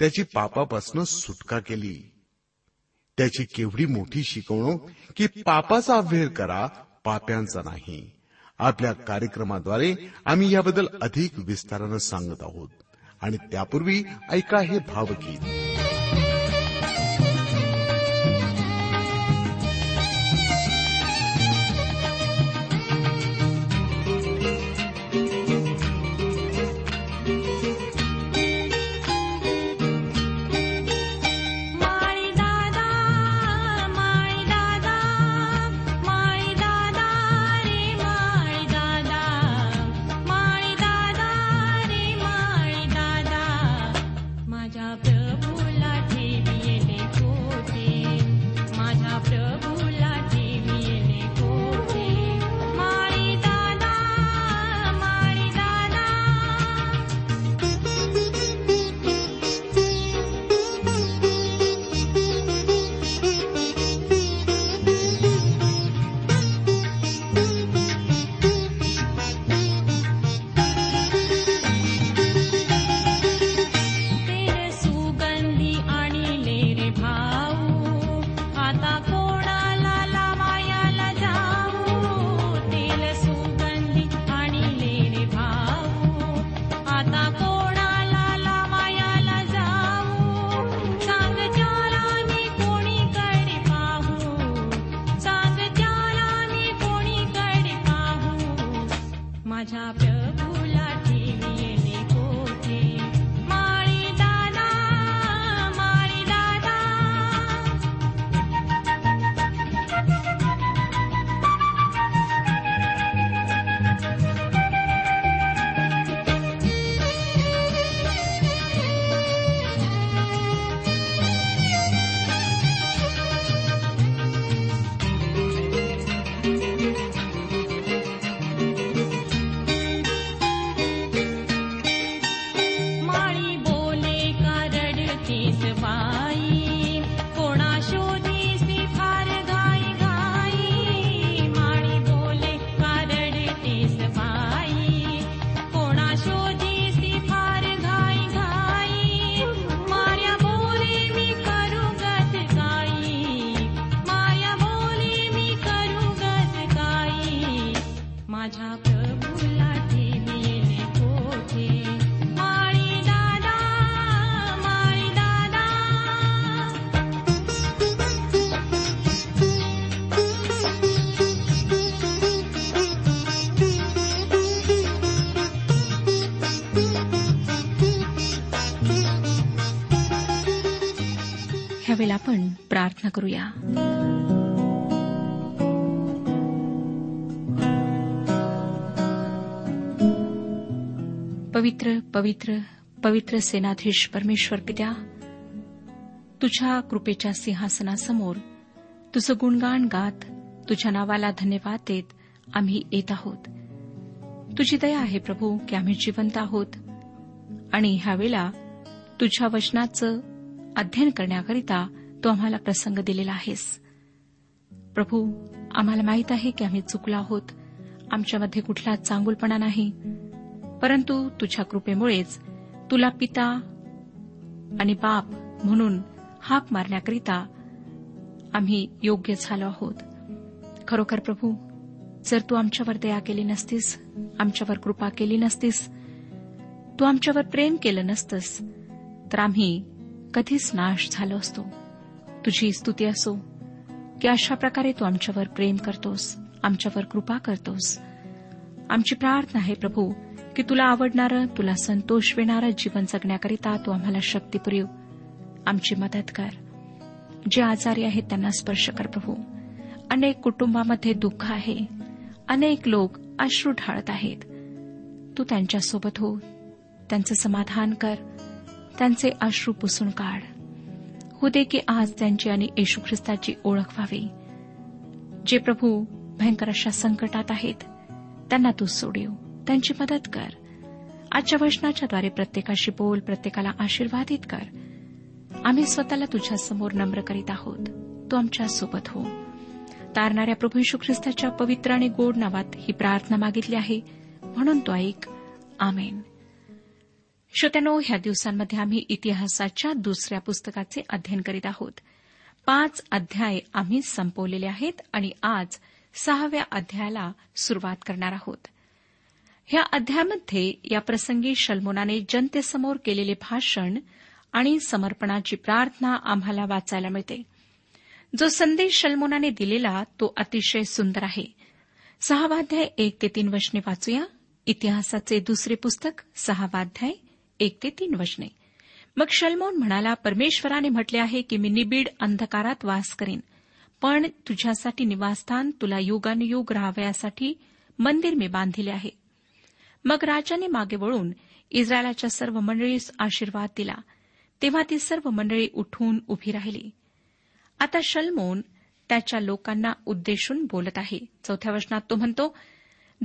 त्याची पापापासून सुटका केली. त्याची केवढी मोठी शिकवणूक की पापाचा अभ्यर करा पाप्यांचा नाही. आपल्या कार्यक्रमाद्वारे आम्ही याबद्दल अधिक विस्तारानं सांगत आहोत. आणि त्यापूर्वी ऐका हे भावगीत. प्रार्थना करूया. पवित्र पवित्र पवित्र सेनाधीश परमेश्वर पित्या तुझ्या कृपेच्या सिंहासनासमोर तुझं गुणगान गात तुझ्या नावाला धन्यवाद देत आम्ही येत आहोत. तुझी दया आहे प्रभू की आम्ही जिवंत आहोत. आणि ह्यावेळेला तुझ्या वचनाचं अध्ययन करण्याकरिता तू आम्हाला प्रसंग दिलेला आहेस. प्रभू आम्हाला माहीत आहे की आम्ही चुकलो आहोत. आमच्यामध्ये कुठला चांगुलपणा नाही. परंतु तुझ्या कृपेमुळेच तुला पिता आणि बाप म्हणून हाक मारण्याकरिता आम्ही योग्य झालो आहोत. खरोखर प्रभू जर तू आमच्यावर दया केली नसतीस आमच्यावर कृपा केली नसतीस तू आमच्यावर प्रेम केलं नसतंस तर आम्ही कधीच नाश झालो असतो. तुझी स्तुती असो. की अशा प्रकारे तू आमच्यावर प्रेम करतोस आमच्यावर कृपा करतोस. आमची प्रार्थना आहे प्रभू की तुला आवडणारं तुला संतोष देणारं जीवन जगण्याकरिता तू आम्हाला शक्ती पुरेव. आमची मदत कर. जे आजारी आहेत त्यांना स्पर्श कर प्रभू. अनेक कुटुंबामध्ये दुःख आहे. अनेक लोक अश्रू ढाळत आहेत. तू त्यांच्यासोबत हो. त्यांचं समाधान कर. त्यांचे अश्रू पुसून काढ. हो दे की आज त्यांची आणि येशू ख्रिस्ताची ओळख व्हावी. जे प्रभू भयंकर अशा संकटात आहेत त्यांना तू सोडीव त्यांची मदत कर. आजच्या वचनाच्याद्वारे प्रत्येकाशी बोल प्रत्येकाला आशीर्वादित कर. आम्ही स्वतःला तुझ्या समोर नम्र करीत आहोत. तू आमच्यासोबत हो. तारणाऱ्या प्रभू यशू ख्रिस्ताच्या पवित्र आणि गोड नावात ही प्रार्थना मागितली आहे. म्हणून तो ऐक. आमेन. श्रोत्यानो ह्या दिवसांमध्ये आम्ही इतिहासाच्या दुसऱ्या पुस्तकाचे अध्ययन करीत आहोत. पाच अध्याय आम्ही संपवलेले आहेत आणि आज सहाव्या अध्यायाला सुरुवात करणार आहोत. ह्या अध्यायामध्ये या प्रसंगी शल्मोनाने जनतेसमोर केलेले भाषण आणि समर्पणाची प्रार्थना आम्हाला वाचायला मिळते. जो संदेश शल्मोनाने दिलेला तो अतिशय सुंदर आहे. सहावाध्याय एक ते तीन वचने वाचूया. इतिहासाचे दुसरे पुस्तक सहावाध्याय एक ते तीन वचने मग शलमोन म्हणाला परमेश्वराने म्हटले आहे की मी निबीड अंधकारात वास करीन. पण तुझ्यासाठी निवासस्थान तुला युगानुयुग राहावयासाठी मंदिर मी बांधिले आहे. मग राजाने मागे वळून इस्रायलाच्या सर्व मंडळीस आशीर्वाद दिला. तेव्हा ती सर्व मंडळी उठून उभी राहिली. आता शलमोन त्याच्या लोकांना उद्देशून बोलत आहे. चौथ्या वचनात तो म्हणतो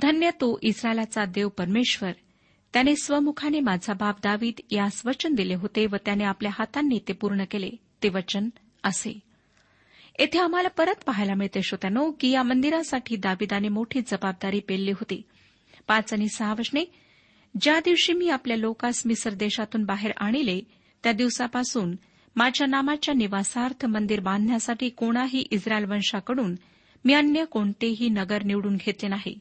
धन्य तो इस्रायलाचा देव परमेश्वर त्याने स्वमुखाने माझा बाप दावीद यास वचन दिले होते व त्याने आपल्या हातांनी ते पूर्ण केले. ते वचन असे. येथे आम्हाला परत पाहायला मिळते श्रोत्यानो की या मंदिरासाठी दाविदाने मोठी जबाबदारी पेलली होती. पाच आणि सहा वचने ज्या दिवशी मी आपल्या लोकास मिसर देशातून बाहेर आणले त्या दिवसापासून माझ्या नामाच्या निवासार्थ मंदिर बांधण्यासाठी कोणाही इस्रायल वंशाकडून मी अन्य कोणतेही नगर निवडून घेतले नाही.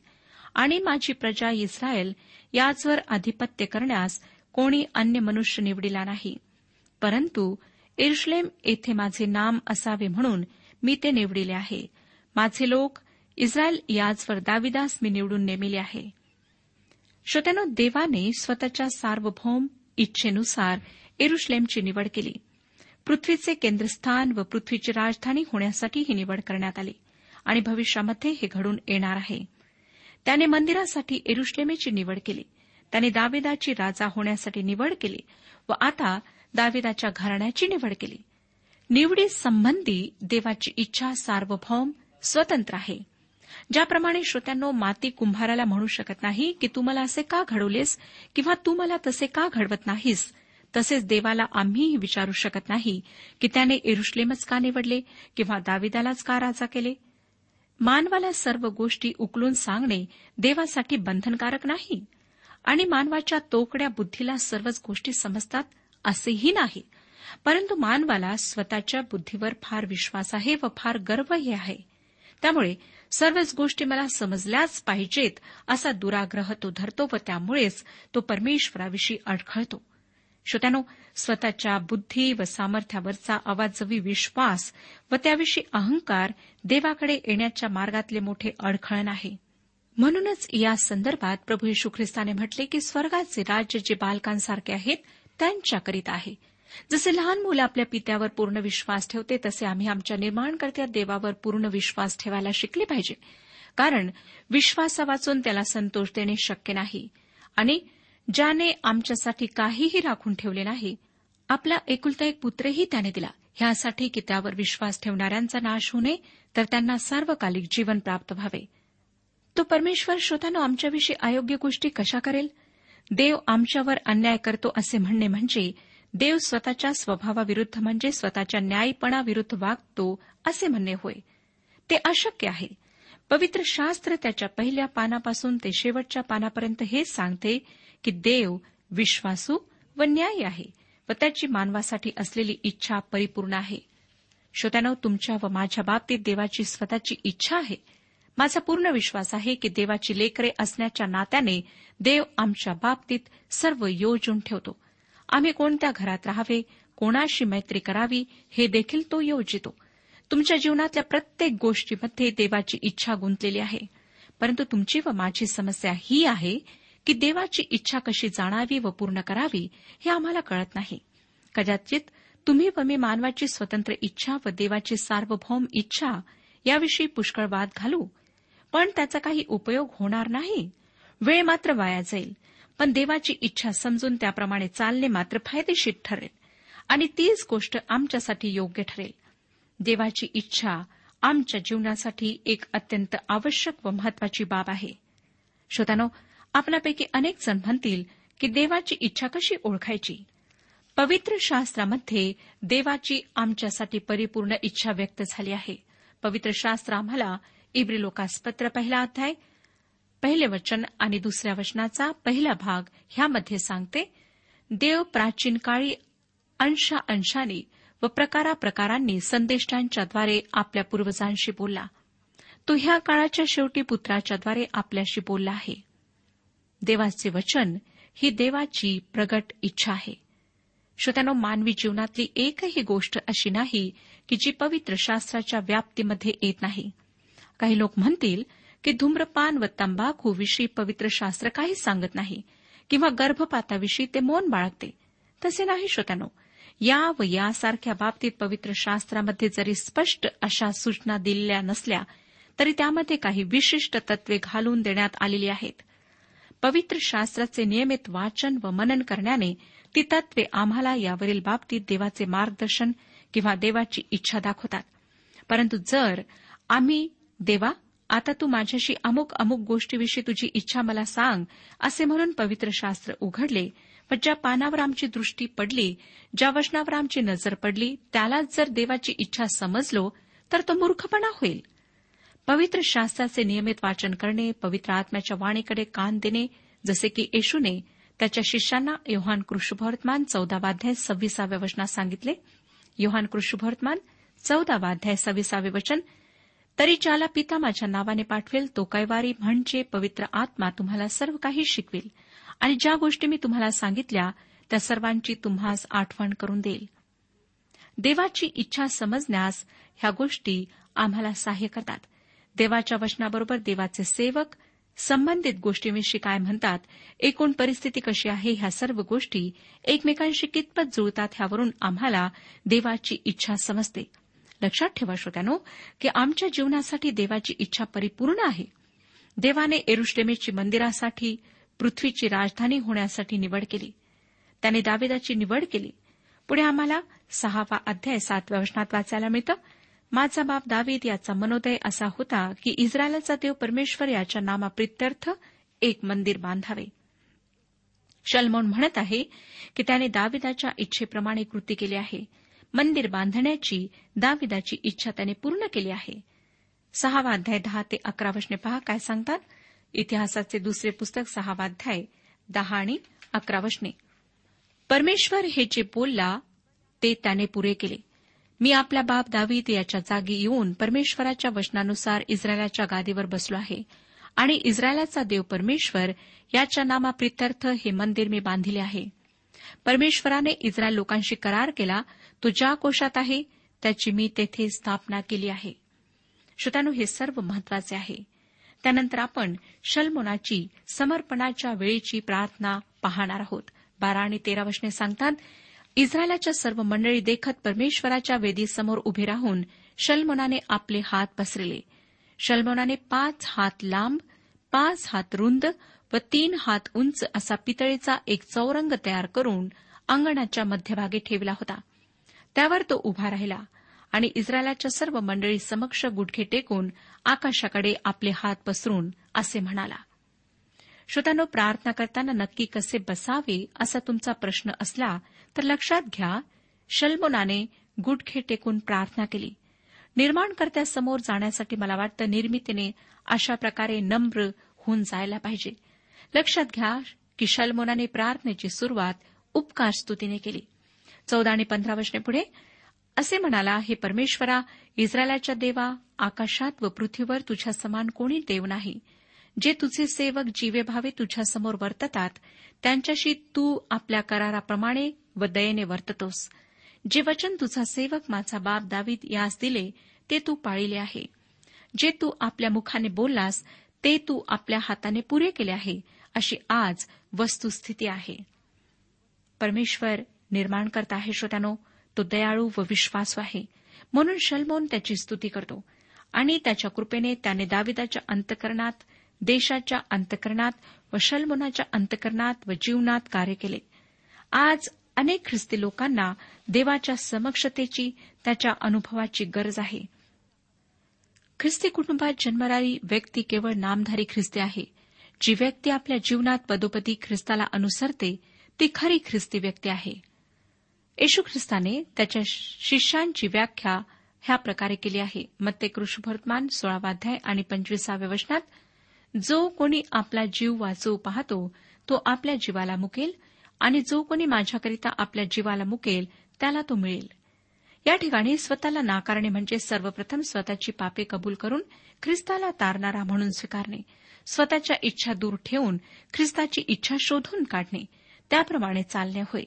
आणि माझी प्रजा इस्रायल याचवर आधिपत्य करण्यास कोणी अन्य मनुष्य निवडिला नाही. परंतु इर्शलेम येथे माझे नाम असावे म्हणून मी ते निवडिले आहे. माझे लोक इस्रायल याचवर दाविदास मी निवडून नेमिले आहे. श्रोत्यानो देवाने स्वतःच्या सार्वभौम इच्छेनुसार एरुश्लेमची निवड केली. पृथ्वीचे केंद्रस्थान व पृथ्वीची राजधानी होण्यासाठी ही निवड करण्यात आली आणि भविष्यामध्ये हे घडून येणार आहे. त्याने मंदिरासाठी एरुश्लेमेची निवड केली. त्याने दावेदाची राजा होण्यासाठी निवड केली व आता दावेदाच्या घराण्याची निवड केली. निवडी संबंधी देवाची इच्छा सार्वभौम स्वतंत्र आहे. ज्याप्रमाणे श्रोत्यांनो माती कुंभाराला म्हणू शकत नाही की तू मला असे का घडवलेस किंवा तू मला तसे का घडवत नाहीस? तसेच देवाला आम्हीही विचारू शकत नाही की त्याने एरुश्लेमच का निवडले किंवा दाविदालाच का राजा केले? मानवाला सर्व गोष्टी उकलून सांगणे देवासाठी बंधनकारक नाही. आणि मानवाच्या तोकड्या बुद्धीला सर्वच गोष्टी समजतात असेही नाही. परंतु मानवाला स्वतःच्या बुद्धीवर फार विश्वास आहे व फार गर्वही आहे. त्यामुळे सर्वच गोष्टी मला समजल्याच पाहिजेत असा दुराग्रह तो धरतो व त्यामुळेच तो परमेश्वराविषयी अडखळतो. श्रोत्यानो स्वतःच्या बुद्धी व सामर्थ्यावरचा अवाजवी विश्वास व त्याविषयी अहंकार देवाकडे येण्याच्या मार्गातले मोठे अडखळण आहे. म्हणूनच या संदर्भात प्रभू येशू ख्रिस्ताने म्हटले की स्वर्गाचे राज्य जे बालकांसारखे आहेत त्यांच्याकरिता आहे. जसे लहान मुलं आपल्या पित्यावर पूर्ण विश्वास ठेवते तसे आम्ही आमच्या निर्माणकर्त्या देवावर पूर्ण विश्वास ठेवायला शिकले पाहिजे. कारण विश्वासा वाचून त्याला संतोष देणे शक्य नाही. आणि ज्याने आमच्यासाठी काहीही राखून ठेवले नाही आपला एकुलता एक पुत्रही त्याने दिला. ह्यासाठी की त्यावर विश्वास ठेवणाऱ्यांचा नाश होऊ नये तर त्यांना सार्वकालिक जीवन प्राप्त व्हावे. तो परमेश्वर श्रोतानो आमच्याविषयी अयोग्य गोष्टी कशा करेल? देव आमच्यावर अन्याय करतो असे म्हणणे म्हणजे देव स्वतःच्या स्वभावाविरुद्ध म्हणजे स्वतःच्या न्यायपणाविरुद्ध वागतो असे म्हणणे होय. ते अशक्य आहे. पवित्र शास्त्र त्याच्या पहिल्या पानापासून ते शेवटच्या पानापर्यंत हेच सांगते की देव विश्वासू व न्यायी आहे व त्याची मानवासाठी असलेली इच्छा परिपूर्ण आहे. श्रोत्यानो तुमच्या व माझ्या बाबतीत देवाची स्वतःची इच्छा आहे. माझा पूर्ण विश्वास आहे की देवाची लेकरे असण्याच्या नात्याने देव आमच्या बाबतीत सर्व योजून ठेवतो. आम्ही कोणत्या घरात राहावे कोणाशी मैत्री करावी हे देखील तो योजितो. तुमच्या जीवनातल्या प्रत्येक गोष्टीमध्ये देवाची इच्छा गुंतलेली आहे. परंतु तुमची व माझी समस्या ही आहे की देवाची इच्छा कशी जाणावी व पूर्ण करावी हे आम्हाला कळत नाही. कदाचित तुम्ही व मी मानवाची स्वतंत्र इच्छा व देवाची सार्वभौम इच्छा याविषयी पुष्कळ वाद घालू पण त्याचा काही उपयोग होणार नाही. वेळ मात्र वाया जाईल पण देवाची इच्छा समजून त्याप्रमाणे चालणे मात्र फायदेशीर ठरेल आणि तीच गोष्ट आमच्यासाठी योग्य ठरेल. देवाची इच्छा आमच्या जीवनासाठी एक अत्यंत आवश्यक व महत्वाची बाब आहे. श्रोतानो आपल्यापैकी अनेक जण म्हणतील की देवाची इच्छा कशी ओळखायची? पवित्र शास्त्रामध्ये देवाची आमच्यासाठी परिपूर्ण इच्छा व्यक्त झाली आहे. पवित्र शास्त्र आम्हाला इब्री लोकासपत्र पहिला अध्याय पहिले वचन आणि दुसऱ्या वचनाचा पहिला भाग ह्यामध्ये सांगते. देव प्राचीन काळी अंशा अंशाने व प्रकाराप्रकारांनी संदेष्टांच्याद्वारे आपल्या पूर्वजांशी बोलला. तो ह्या काळाच्या शेवटी पुत्राच्याद्वारे आपल्याशी बोलला आहे. देवाचे वचन ही देवाची प्रगट इच्छा आहे. श्रोत्यानो मानवी जीवनातली एकही गोष्ट अशी नाही की जी पवित्र शास्त्राच्या व्याप्तीमध्ये येत नाही. काही लोक म्हणतील की धूम्रपान व तंबाखूविषयी पवित्र शास्त्र काहीच सांगत नाही किंवा गर्भपाताविषयी ते मौन बाळगते. तसे नाही श्रोत्यानो. या व यासारख्या बाबतीत पवित्र शास्त्रामध्ये जरी स्पष्ट अशा सूचना दिलेल्या नसल्या तरी त्यामध्ये काही विशिष्ट तत्वे घालून देण्यात आलेली आहेत. पवित्र शास्त्राचे नियमित वाचन व मनन करण्याने ती तत्वे आम्हाला यावरील बाबतीत देवाचे मार्गदर्शन किंवा देवाची इच्छा दाखवतात. परंतु जर आम्ही देवा आता तू माझ्याशी अमुक अमुक गोष्टीविषयी तुझी इच्छा मला सांग असे म्हणून पवित्र शास्त्र उघडले व ज्या पानावर आमची दृष्टी पडली ज्या वचनावर आमची नजर पडली त्यालाच जर देवाची इच्छा समजलो तर तो मूर्खपणा होईल. पवित्र शास्त्राचे नियमित वाचन करणे पवित्र आत्म्याच्या वाणीकडे कान देणे जसे की येशूने त्याच्या शिष्यांना योहान कृष्णभवर्तमान चौदावाध्याय सव्वीसाव्या वचनात सांगितले. योहान कृष्णभवर्तमान चौदावाध्याय सव्वीसावे वचन तरी ज्याला पिता माझ्या नावाने पाठवेल तो कैवारी म्हणजे पवित्र आत्मा तुम्हाला सर्व काही शिकवेल. आणि ज्या गोष्टी मी तुम्हाला सांगितल्या त्या सर्वांची तुम्हास आठवण करून देईल. देवाची इच्छा समजण्यास ह्या गोष्टी आम्हाला सहाय्य करतात. देवाच्या वचनाबरोबर देवाचे सेवक संबंधित गोष्टींविषयी काय म्हणतात एकूण परिस्थिती कशी आहे ह्या सर्व गोष्टी एकमेकांशी कितपत जुळतात ह्यावरून आम्हाला देवाची इच्छा समजते. लक्षात ठेवा श्रोत्यानो की आमच्या जीवनासाठी देवाची इच्छा परिपूर्ण आहे. देवाने एरुश्लेमेची मंदिरासाठी पृथ्वीची राजधानी होण्यासाठी निवड केली. त्याने दावेदाची निवड केली. पुढे आम्हाला सहावा अध्याय सातव्या वचनात वाचायला मिळतं. माझा बाप दावीद याचा मनोदय असा होता की इस्रायलाचा देव परमेश्वर याच्या नामाप्रित्यर्थ एक मंदिर बांधावे. शलमोन म्हणत आहे की त्याने दाविदाच्या इच्छेप्रमाणे कृती केली आहे. मंदिर बांधण्याची दाविदाची इच्छा त्याने पूर्ण केली आहे. सहावा अध्याय दहा ते अकरा वशने पहा काय सांगतात. इतिहासाचे दुसरे पुस्तक सहावा अध्याय दहा आणि अकरा वशने परमेश्वर हे जे बोलला ते त्याने पुरे केले. मी आपला बाप दावीत याच्या जागी येऊन परमेश्वराच्या वचनानुसार इस्रायलाच्या गादीवर बसलो आहे. आणि इस्रायलाचा देव परमेश्वर याच्या नामाप्रित्यर्थ हे मंदिर मी बांधिले आहे. परमेश्वराने इस्रायल लोकांशी करार केला तो ज्या कोशात आहे त्याची मी तेथे स्थापना केली आहे. श्रोत्यानो हे सर्व महत्त्वाचे आहे. त्यानंतर आपण शलमोनाची समर्पणाच्या वेळेची प्रार्थना पाहणार आहोत. बारा आणि तेरा वशने सांगतात इस्रायलाच्या सर्व मंडळी देखत परमेश्वराच्या वेदीसमोर उभे राहून शलमोनाने आपले हात पसरले. शलमोनाने पाच हात लांब पाच हात रुंद व तीन हात उंच असा पितळेचा एक चौरंग तयार करून अंगणाच्या मध्यभागी ठेवला होता. त्यावर तो उभा राहिला आणि इस्रायलाच्या सर्व मंडळी समक्ष गुडघे टेकून आकाशाकडे आपले हात पसरून असे म्हणाला श्रोतांनो प्रार्थना करताना नक्की कसे बसावे असा तुमचा प्रश्न असला तर लक्षात घ्या शल्मोनाने गुटखे टेकून प्रार्थना केली. निर्माणकर्त्यासमोर जाण्यासाठी मला वाटतं निर्मितीने अशा प्रकारे नम्र होऊन जायला पाहिजे. लक्षात घ्या की शल्मोनाने प्रार्थनेची सुरुवात उपकार स्तुतीने केली. चौदा आणि पंधरा वर्षने पुढे असे म्हणाला हे परमेश्वरा इस्रायलाच्या देवा आकाशात व पृथ्वीवर तुझ्या समान कोणी देव नाही. जे तुझे सेवक जीवेभावे तुझ्यासमोर वर्ततात त्यांच्याशी तू आपल्या कराराप्रमाणे व दयेने वर्ततोस. जे वचन तुझा सेवक माझा बाप दावीद यास दिले ते तू पाळिले आहे. जे तू आपल्या मुखाने बोललास ते तू आपल्या हाताने पुरे केले आहे अशी आज वस्तुस्थिती आहे. परमेश्वर निर्माण करता आहे श्रोत्यानो तो दयाळू व विश्वासू आहे. म्हणून शलमोन त्याची स्तुती करतो. आणि त्याच्या कृपेने त्याने दाविदाच्या अंतकरणात देशाच्या अंतकरणात व शलमोनाच्या अंतकरणात व जीवनात कार्य केले. आज अनेक ख्रिस्ती लोकांना देवाच्या समक्षतेची त्याच्या अनुभवाची गरज आहे. ख्रिस्ती कुटुंबात जन्मणारी व्यक्ती केवळ नामधारी ख्रिस्ती आहे. जी व्यक्ती आपल्या जीवनात पदोपदी ख्रिस्ताला अनुसरते ती खरी ख्रिस्ती व्यक्ती आहे. येशू ख्रिस्ताने त्याच्या शिष्यांची व्याख्या ह्या प्रकारे केली आहे. मत्ते कृष्णभर्तमान सोळावाध्याय आणि पंचवीसाव्या वचनात जो कोणी आपला जीव वाचवू पाहतो तो आपल्या जीवाला मुकेल. आणि जो कोणी माझ्याकरिता आपल्या जीवाला मुकेल त्याला तो मिळेल. या ठिकाणी स्वतःला नाकारणे म्हणजे सर्वप्रथम स्वतःची पापे कबूल करून ख्रिस्ताला तारणारा म्हणून स्वीकारणे. स्वतःच्या इच्छा दूर ठेवून ख्रिस्ताची इच्छा शोधून काढणे. त्याप्रमाणे चालणे होय.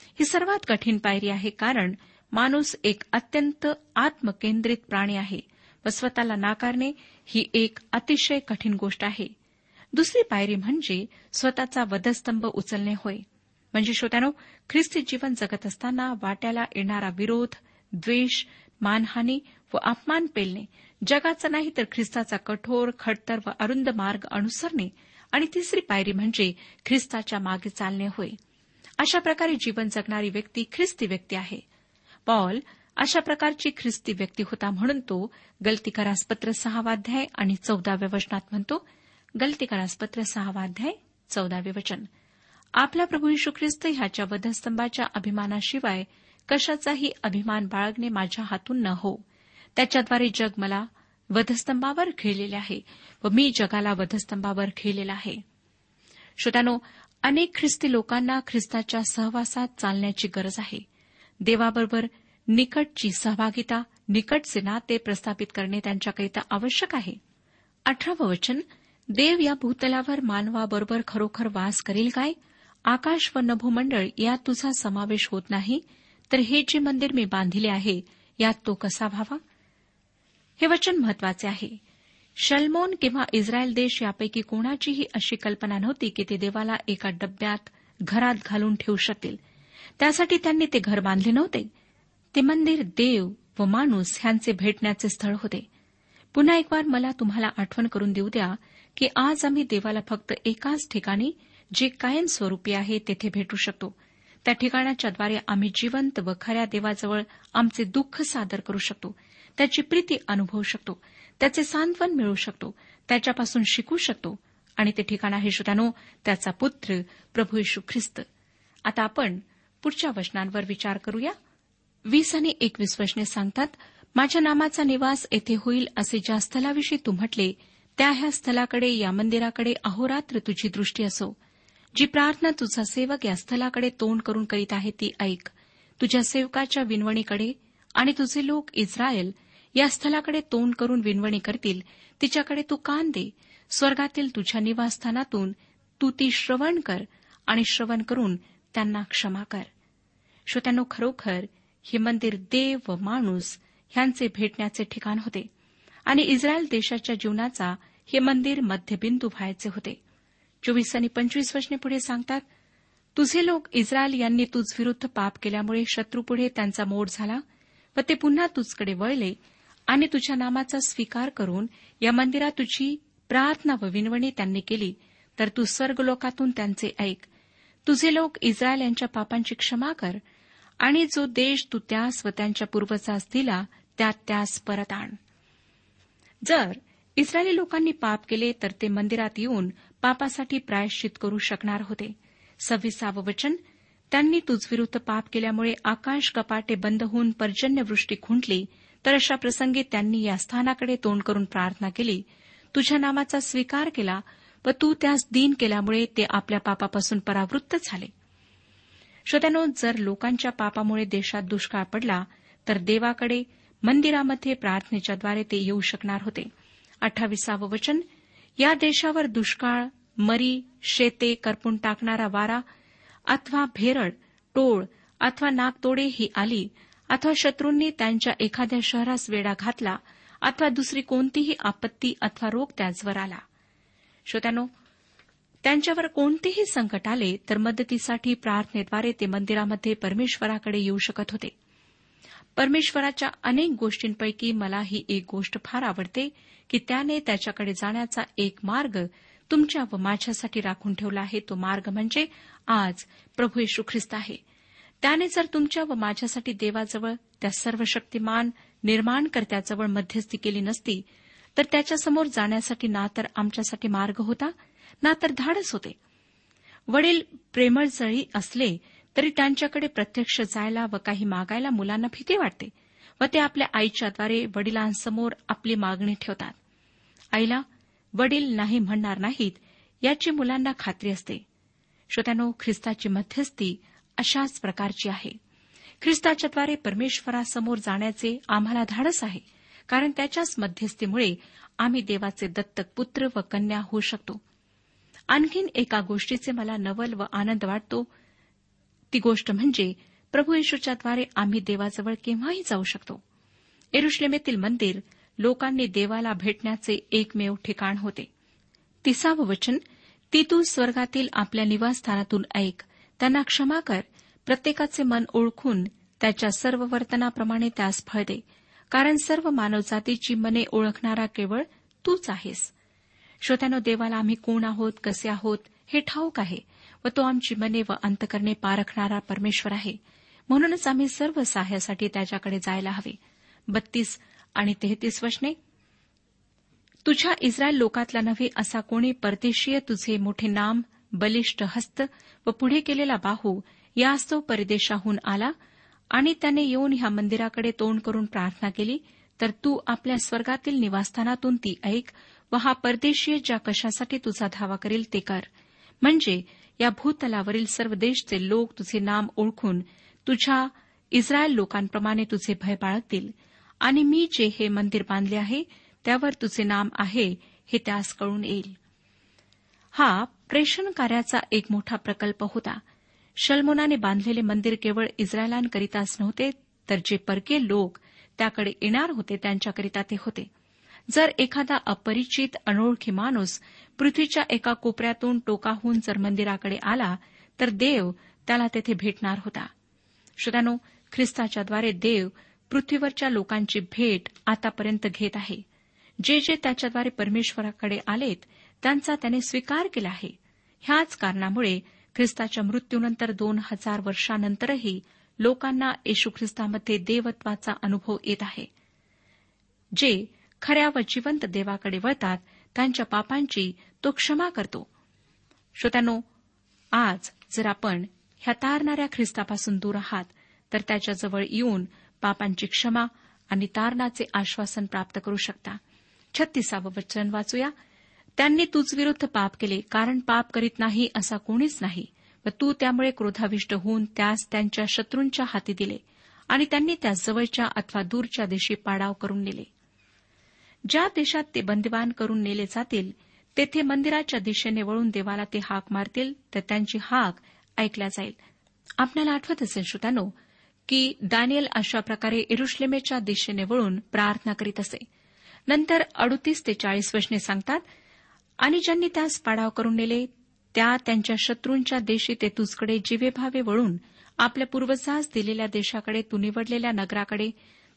ही सर्वात कठीण पायरी आहे कारण माणूस एक अत्यंत आत्मकेंद्रित प्राणी आहे व स्वतःला नाकारणे ही एक अतिशय कठीण गोष्ट आहे. दुसरी पायरी म्हणजे स्वतःचा वधस्तंभ उचलणे होय. म्हणजे श्रोत्यानो ख्रिस्ती जीवन जगत असताना वाट्याला येणारा विरोध द्वेष मानहानी व अपमान पेलणे जगाचा नाही तर ख्रिस्ताचा कठोर खडतर व अरुंद मार्ग अनुसरणे आणि तिसरी पायरी म्हणजे ख्रिस्ताच्या मागे चालणे होय. अशा प्रकारे जीवन जगणारी व्यक्ती ख्रिस्ती व्यक्ती आहे. पॉल अशा प्रकारची ख्रिस्ती व्यक्ती होता म्हणून तो गलतीकारासपत्र सहावाध्याय आणि चौदाव्या वचनात म्हणतो गलतीकारासपत्र सहावाध्याय चौदावे वचन. आपला प्रभू यशू ख्रिस्त ह्याच्या वधस्तंभाच्या अभिमानाशिवाय कशाचाही अभिमान बाळगणे माझ्या हातून न हो. त्याच्याद्वारे जग मला वधस्तंभावर खेळलेले आहे व मी जगाला वधस्तंभावर खेळलेला आहे. श्रोत्यानो अनेक ख्रिस्ती लोकांना ख्रिस्ताच्या सहवासात चालण्याची गरज आहे. देवाबरोबर निकटची सहभागिता निकटचे नाते प्रस्थापित करणे त्यांच्याकरिता आवश्यक आहे. अठरावं वचन देव या भूतलावर मानवाबरोबर खरोखर वास करेल काय? आकाश व नभोमंडळ यात तुझा समावेश होत नाही तर हे जे मंदिर मी बांधिले आहे यात तो कसा व्हावा? हे वचन महत्त्वाचे आहे. शलमोन किंवा इस्रायल देश यापैकी कोणाचीही अशी कल्पना नव्हती की ते देवाला एका डब्यात घरात घालून ठेवू शकतील. त्यासाठी त्यांनी ते घर बांधले नव्हते. ते मंदिर देव व माणूस ह्यांचे भेटण्याचे स्थळ होते. पुन्हा एक बार मला तुम्हाला आठवण करून देऊ द्या की आज आम्ही देवाला फक्त एकाच ठिकाणी जे कायम स्वरूपी आहे तेथे भेटू शकतो. त्या ठिकाणाच्याद्वारे आम्ही जिवंत व खऱ्या देवाजवळ आमचे दुःख सादर करू शकतो. त्याची प्रीती अनुभवू शकतो. त्याचे सांत्वन मिळू शकतो. त्याच्यापासून शिकू शकतो. आणि ते ठिकाण आहे श्रोत्यानो त्याचा पुत्र प्रभू यशू ख्रिस्त. आता आपण पुढच्या वचनांवर विचार करूया. वीस आणि एकवीस वचने सांगतात माझ्या नामाचा निवास येथे होईल असे ज्या स्थलाविषयी तू म्हटले त्या ह्या स्थलाकडे या मंदिराकडे अहोरात्र तुझी दृष्टी असो. जी प्रार्थना तुझा सेवक या स्थलाकडे तोंड करून करीत आहे ती ऐक. तुझ्या सेवकाच्या विनवणीकडे आणि तुझे लोक इस्रायल या स्थलाकडे तोंड करून विनवणी करतील तिच्याकडे तू कान दे. स्वर्गातील तुझ्या निवासस्थानातून तू ती श्रवण कर आणि श्रवण करून त्यांना क्षमा कर. श्रोत्यानो खरोखर हे मंदिर देव व माणूस ह्यांचे भेटण्याचे ठिकाण होते आणि इस्रायल देशाच्या जीवनाचा हे मंदिर मध्यबिंदू व्हायचे होते. चोवीस आणि पंचवीस वचने पुढे सांगतात तुझे लोक इस्रायल यांनी तुझविरुद्ध पाप केल्यामुळे शत्रूपुढे त्यांचा मोड झाला व ते पुन्हा तुझकडे वळले आणि तुझ्या नामाचा स्वीकार करून या मंदिरात तुझी प्रार्थना व विनवणी त्यांनी केली. तर तू स्वर्गलोकातून त्यांचे ऐक. तुझे लोक इस्रायल यांच्या पापांची क्षमा कर आणि जो देश तू त्यास व त्यांच्या पूर्वजास दिला त्यात त्यास परत आण. जर इस्रायली लोकांनी पाप केले तर ते मंदिरात येऊन पापासाठी प्रायश्चित करू शकणार होते. सव्वीसावं वचन त्यांनी तुझविरुद्ध पाप केल्यामुळे आकाश कपाटे बंद होऊन पर्जन्यवृष्टी खुंटली तर अशा प्रसंगी त्यांनी या स्थानाकडे तोंड करून प्रार्थना केली. तुझ्या नामाचा स्वीकार केला व तू त्यास दीन केल्यामुळे ते आपल्या पापापासून परावृत्त झाले. श्रोत्यानो जर लोकांच्या पापामुळे देशात दुष्काळ पडला तर देवाकडे मंदिरामध्ये प्रार्थनेच्याद्वारे ते येऊ शकणार होते. अठ्ठावीसावं वचन या देशावर दुष्काळ मरी शेते करपून टाकणारा वारा अथवा भेरड टोळ अथवा नागतोडे ही आली अथवा शत्रूंनी त्यांच्या एखाद्या शहरास वेढा घातला अथवा दुसरी कोणतीही आपत्ती अथवा रोग त्याचवर आला. श्रोत्यानो त्यांच्यावर कोणतेही संकट आले तर मदतीसाठी प्रार्थनेद्वारे ते मंदिरामध्ये परमेश्वराकडे येऊ शकत होते. परमेश्वराच्या अनेक गोष्टींपैकी मला ही एक गोष्ट फार आवडते की त्याने त्याच्याकडे जाण्याचा एक मार्ग तुमच्या व माझ्यासाठी राखून ठेवला आहे. तो मार्ग म्हणजे आज प्रभू येशू ख्रिस्त आहे. त्याने जर तुमच्या व माझ्यासाठी देवाजवळ त्या सर्व शक्तिमान निर्माणकर्त्याजवळ मध्यस्थी केली नसती तर त्याच्यासमोर जाण्यासाठी ना तर आमच्यासाठी मार्ग होता ना तर धाडस होते. वडील प्रेमळ जळी असले तरी त्यांच्याकडे प्रत्यक्ष जायला व काही मागायला मुलांना भीती वाटते व ते आपल्या आईच्याद्वारे वडिलांसमोर आपली मागणी ठेवतात. आईला वडील नाही म्हणणार नाहीत याची मुलांना खात्री असते. श्रोत्यानो ख्रिस्ताची मध्यस्थी अशाच प्रकारची आहे. ख्रिस्ताच्याद्वारे परमेश्वरासमोर जाण्याचे आम्हाला धाडस आहे कारण त्याच्याच मध्यस्थीमुळे आम्ही देवाचे दत्तक पुत्र व कन्या होऊ शकतो. आणखीन एका गोष्टीचे मला नवल व आनंद वाटतो ती गोष्ट म्हणजे प्रभू येशूच्याद्वारे आम्ही देवाजवळ केव्हाही जाऊ शकतो. एरुश्लेमेतील मंदिर लोकांनी देवाला भेटण्याचे एकमेव ठिकाण होते. तिसावं वचन ती तू स्वर्गातील आपल्या निवासस्थानातून ऐक त्यांना क्षमा कर प्रत्येकाचे मन ओळखून त्याच्या सर्व वर्तनाप्रमाणे त्यास फळ दे कारण सर्व मानवजातीची मने ओळखणारा केवळ तूच आहेस. श्रोत्यानो देवाला आम्ही कोण आहोत कसे आहोत हे ठाऊक आहे. व तो आमची मने व अंतकरणे पारखणारा परमेश्वर आहे. म्हणूनच आम्ही सर्व सहाय्यासाठी त्याच्याकडे जायला हवे. बत्तीस आणि तेहतीस वचने तुझ्या इस्रायल लोकातला नव्हे असा कोणी परदेशीय तुझे मोठे नाम बलिष्ठ हस्त व पुढे केलेला बाहू यास्तव परदेशाहून आला आणि त्याने येऊन ह्या मंदिराकडे तोंड करून प्रार्थना केली तर तू आपल्या स्वर्गातील निवासस्थानातून ती ऐक व हा परदेशीय ज्या कशासाठी तुझा धावा करेल ते कर. म्हणजे या भूतलावरील सर्व देशचे लोक तुझे नाम ओळखून तुझ्या इस्रायल लोकांप्रमाणे तुझे भय बाळगतील. आणि मी जे हे मंदिर बांधले आहे त्यावर तुझे नाम आहे हे त्यास कळून येईल. हा प्रेषण कार्याचा एक मोठा प्रकल्प होता. शल्मोनाने बांधलेले मंदिर केवळ इस्रायलांकरिताच नव्हते तर जे परके लोक त्याकडे येणार होते त्यांच्याकरिता ते होते. जर एखादा अपरिचित अनोळखी माणूस पृथ्वीच्या एका कोपऱ्यातून टोकाहून जर मंदिराकडे आला तर देव त्याला तेथे भेटणार होता. श्रोत्यानो ख्रिस्ताच्याद्वारे देव पृथ्वीवरच्या लोकांची भेट आतापर्यंत घेत आहे. जे जे त्याच्याद्वारे परमेश्वराकडे आलेत त्यांचा त्याने स्वीकार केला आहे. ह्याच कारणामुळे ख्रिस्ताच्या मृत्यूनंतर दोन हजार वर्षानंतरही लोकांना येशू ख्रिस्तामध्ये देवत्वाचा अनुभव येत आहे. जे खऱ्या व जिवंत देवाकडे वळतात त्यांच्या पापांची तो क्षमा करतो. श्रोत्यानो आज जर आपण ह्या तारणाऱ्या ख्रिस्तापासून दूर आहात तर त्याच्याजवळ येऊन पापांची क्षमा आणि तारणाचे आश्वासन प्राप्त करू शकता. छत्तीसावं वचन वाचूया. त्यांनी तुझ विरुद्ध पाप केले कारण पाप करीत नाही असा कोणीच नाही व तू त्यामुळे क्रोधाविष्ट होऊन त्यास त्यांच्या शत्रूंच्या हाती दिले आणि त्यांनी त्या जवळच्या अथवा दूरच्या दिशी पाडाव करून नेले. ज्या देशात ते बंदिवान करून नेले जातील तेथे मंदिराच्या दिशेने वळून देवाला ते हाक मारतील तर त्यांची हाक ऐकल्या जाईल. आपल्याला आठवत असेल श्रोतानो की दानियल अशा प्रकारे इरुश्लेमेच्या दिशेने वळून प्रार्थना करीत असे. नंतर अडुतीस ते चाळीस वचने सांगतात आणि ज्यांनी त्यास पाडाव करून नेले त्या त्यांच्या शत्रूंच्या देशी ते तुझकडे जीवेभावे वळून आपल्या पूर्वजास दिलेल्या देशाकडे तू निवडलेल्या नगराकडे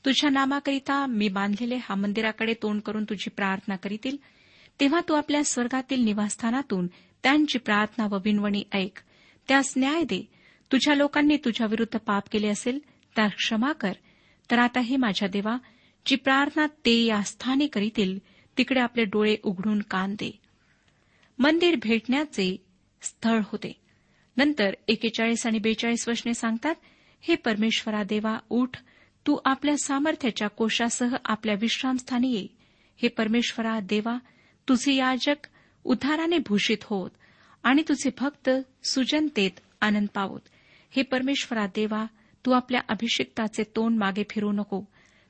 तुझ्या नामाकरिता मी बांधलेले हा मंदिराकडे तोंड करून तुझी प्रार्थना करीतील. तेव्हा तू आपल्या स्वर्गातील निवासस्थानातून त्यांची प्रार्थना व विनवणी ऐक. त्यास न्याय दे. तुझ्या लोकांनी तुझ्या विरुद्ध पाप केले असेल त्यास क्षमा कर. तर आता हे माझ्या देवा जी प्रार्थना ते या स्थानी करीतील तिकडे आपले डोळे उघडून कान दे. मंदिर भेटण्याचे स्थळ होते. नंतर एकेचाळीस आणि बेचाळीस वचने सांगतात हे परमेश्वरा देवा उठ तू आपल्या सामर्थ्याच्या कोशासह आपल्या विश्रामस्थानी ये. हे परमेश्वरा देवा तुझे याजक उद्धाराने भूषित होत आणि तुझे भक्त सुजनतेत आनंद पावत. हे परमेश्वरा देवा तू आपल्या अभिषिक्ताचे तोंड मागे फिरू नको.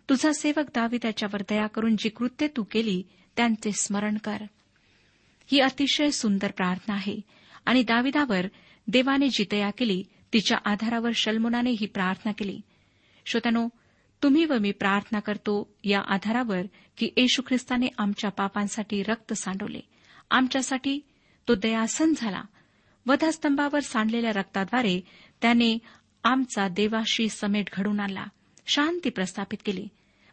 तुझा सेवक दावी त्याच्यावर दया करून जी कृत्य तू केली त्यांचे स्मरण कर. ही अतिशय सुंदर प्रार्थना आहे आणि दाविदावर देवाने जी दया केली तिच्या आधारावर शल्मुनाने ही प्रार्थना केली. श्रोत्यानो तुम्ही व मी प्रार्थना करतो या आधारावर की येशू ख्रिस्ताने आमच्या पापांसाठी रक्त सांडवले. आमच्यासाठी तो दयासन झाला. वधस्तंभावर सांडलेल्या रक्ताद्वारे त्याने आमचा देवाशी समेट घडून आणला. शांती प्रस्थापित केली.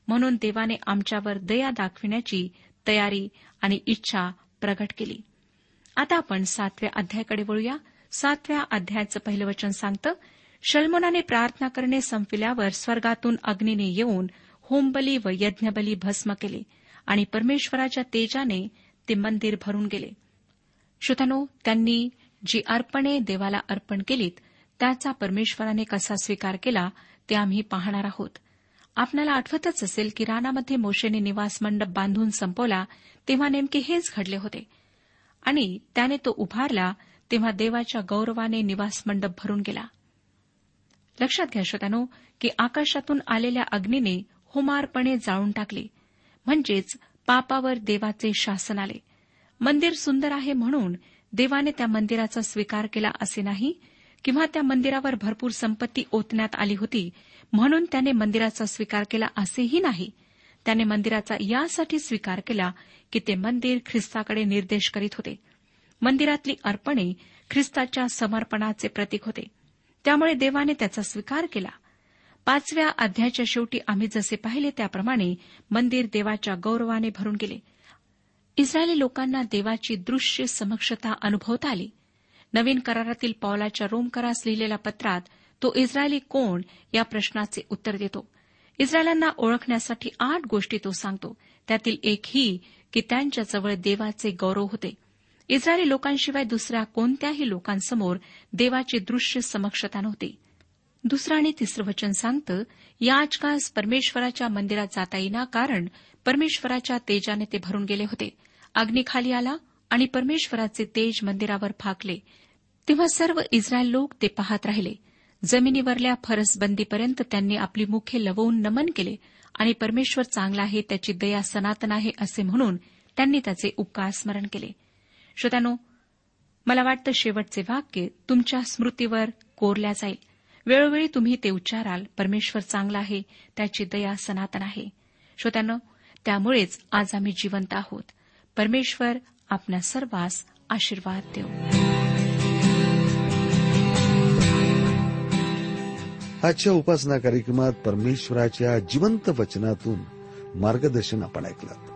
म्हणून देवाने आमच्यावर दया दाखविण्याची तयारी आणि इच्छा प्रगट केली. आता आपण सातव्या अध्यायाकडे वळूया. सातव्या अध्यायाचं पहिलं वचन सांगतं शल्मोनाने प्रार्थना करणे संपविल्यावर स्वर्गातून अग्नीने येऊन होमबली व यज्ञबली भस्म केले आणि परमेश्वराच्या तेजाने ते मंदिर भरून गेले. श्रोतनो त्यांनी जी अर्पणे देवाला अर्पण केलीत त्याचा परमेश्वराने कसा स्वीकार केला ते आम्ही पाहणार आहोत. आपल्याला आठवतच असेल की रानामध्ये मोशेने निवास मंडप बांधून संपवला तेव्हा नेमके हेच घडले होते. आणि त्याने तो उभारला तेव्हा देवाच्या गौरवाने निवास मंडप भरून गेला. लक्षात घ्या श्रोत्यानो की आकाशातून आलेल्या अग्नीने होमारपणे जाळून टाकले. म्हणजेच पापावर देवाचे शासन आले. मंदिर सुंदर आहे म्हणून देवाने त्या मंदिराचा स्वीकार केला असे नाही किंवा त्या मंदिरावर भरपूर संपत्ती ओतण्यात आली होती म्हणून त्याने मंदिराचा स्वीकार केला असेही नाही. त्याने मंदिराचा यासाठी स्वीकार केला की ते मंदिर ख्रिस्ताकडे निर्देश करीत होते. मंदिरातली अर्पणे ख्रिस्ताच्या समर्पणाचे प्रतीक होते. त्यामुळे देवाने त्याचा स्वीकार केला. पाचव्या अध्यायाच्या शेवटी आम्ही जसे पाहिले त्याप्रमाणे मंदिर देवाच्या गौरवाने भरून गेले. इस्रायली लोकांना देवाची दृश्य समक्षता अनुभवता आली. नवीन करारातील पावलाच्या रोमकरास लिहिलेल्या पत्रात तो इस्रायली कोण या प्रश्नाचे उत्तर देतो. इस्रायलांना ओळखण्यासाठी आठ गोष्टी तो सांगतो. त्यातील एक ही की त्यांच्याजवळ देवाचे गौरव होते. इस्रायली लोकांशिवाय दुसऱ्या कोणत्याही लोकांसमोर देवाची दृश्य समक्षता नव्हती. दुसरं आणि तिसरं वचन सांगतं याचकास परमेश्वराच्या मंदिरात जाता येईना कारण परमेश्वराच्या तेजाने ते भरून गेले होते. अग्निखाली आला आणि परमेश्वराचे तेज मंदिरावर फाकले तेव्हा सर्व इस्रायल लोक ते पाहत राहिले. जमिनीवरल्या फरसबंदीपर्यंत त्यांनी आपली मुखे लवून नमन केले आणि परमेश्वर चांगला आहे त्याची दया सनातन आहे असे म्हणून त्यांनी त्याचे उपकार स्मरण केले. श्रोत्यानो मला वाटतं शेवटचे वाक्य तुमच्या स्मृतीवर कोरल्या जाईल. वेळोवेळी तुम्ही ते उच्चाराल. परमेश्वर चांगला आहे त्याची दया सनातन आहे. श्रोत्यानो त्यामुळेच आज आम्ही जिवंत आहोत. परमेश्वर आपल्या सर्वांस आशीर्वाद देऊ आजच्या उपासना कार्यक्रमात परमेश्वराच्या जिवंत वचनातून मार्गदर्शन आपण ऐकलं.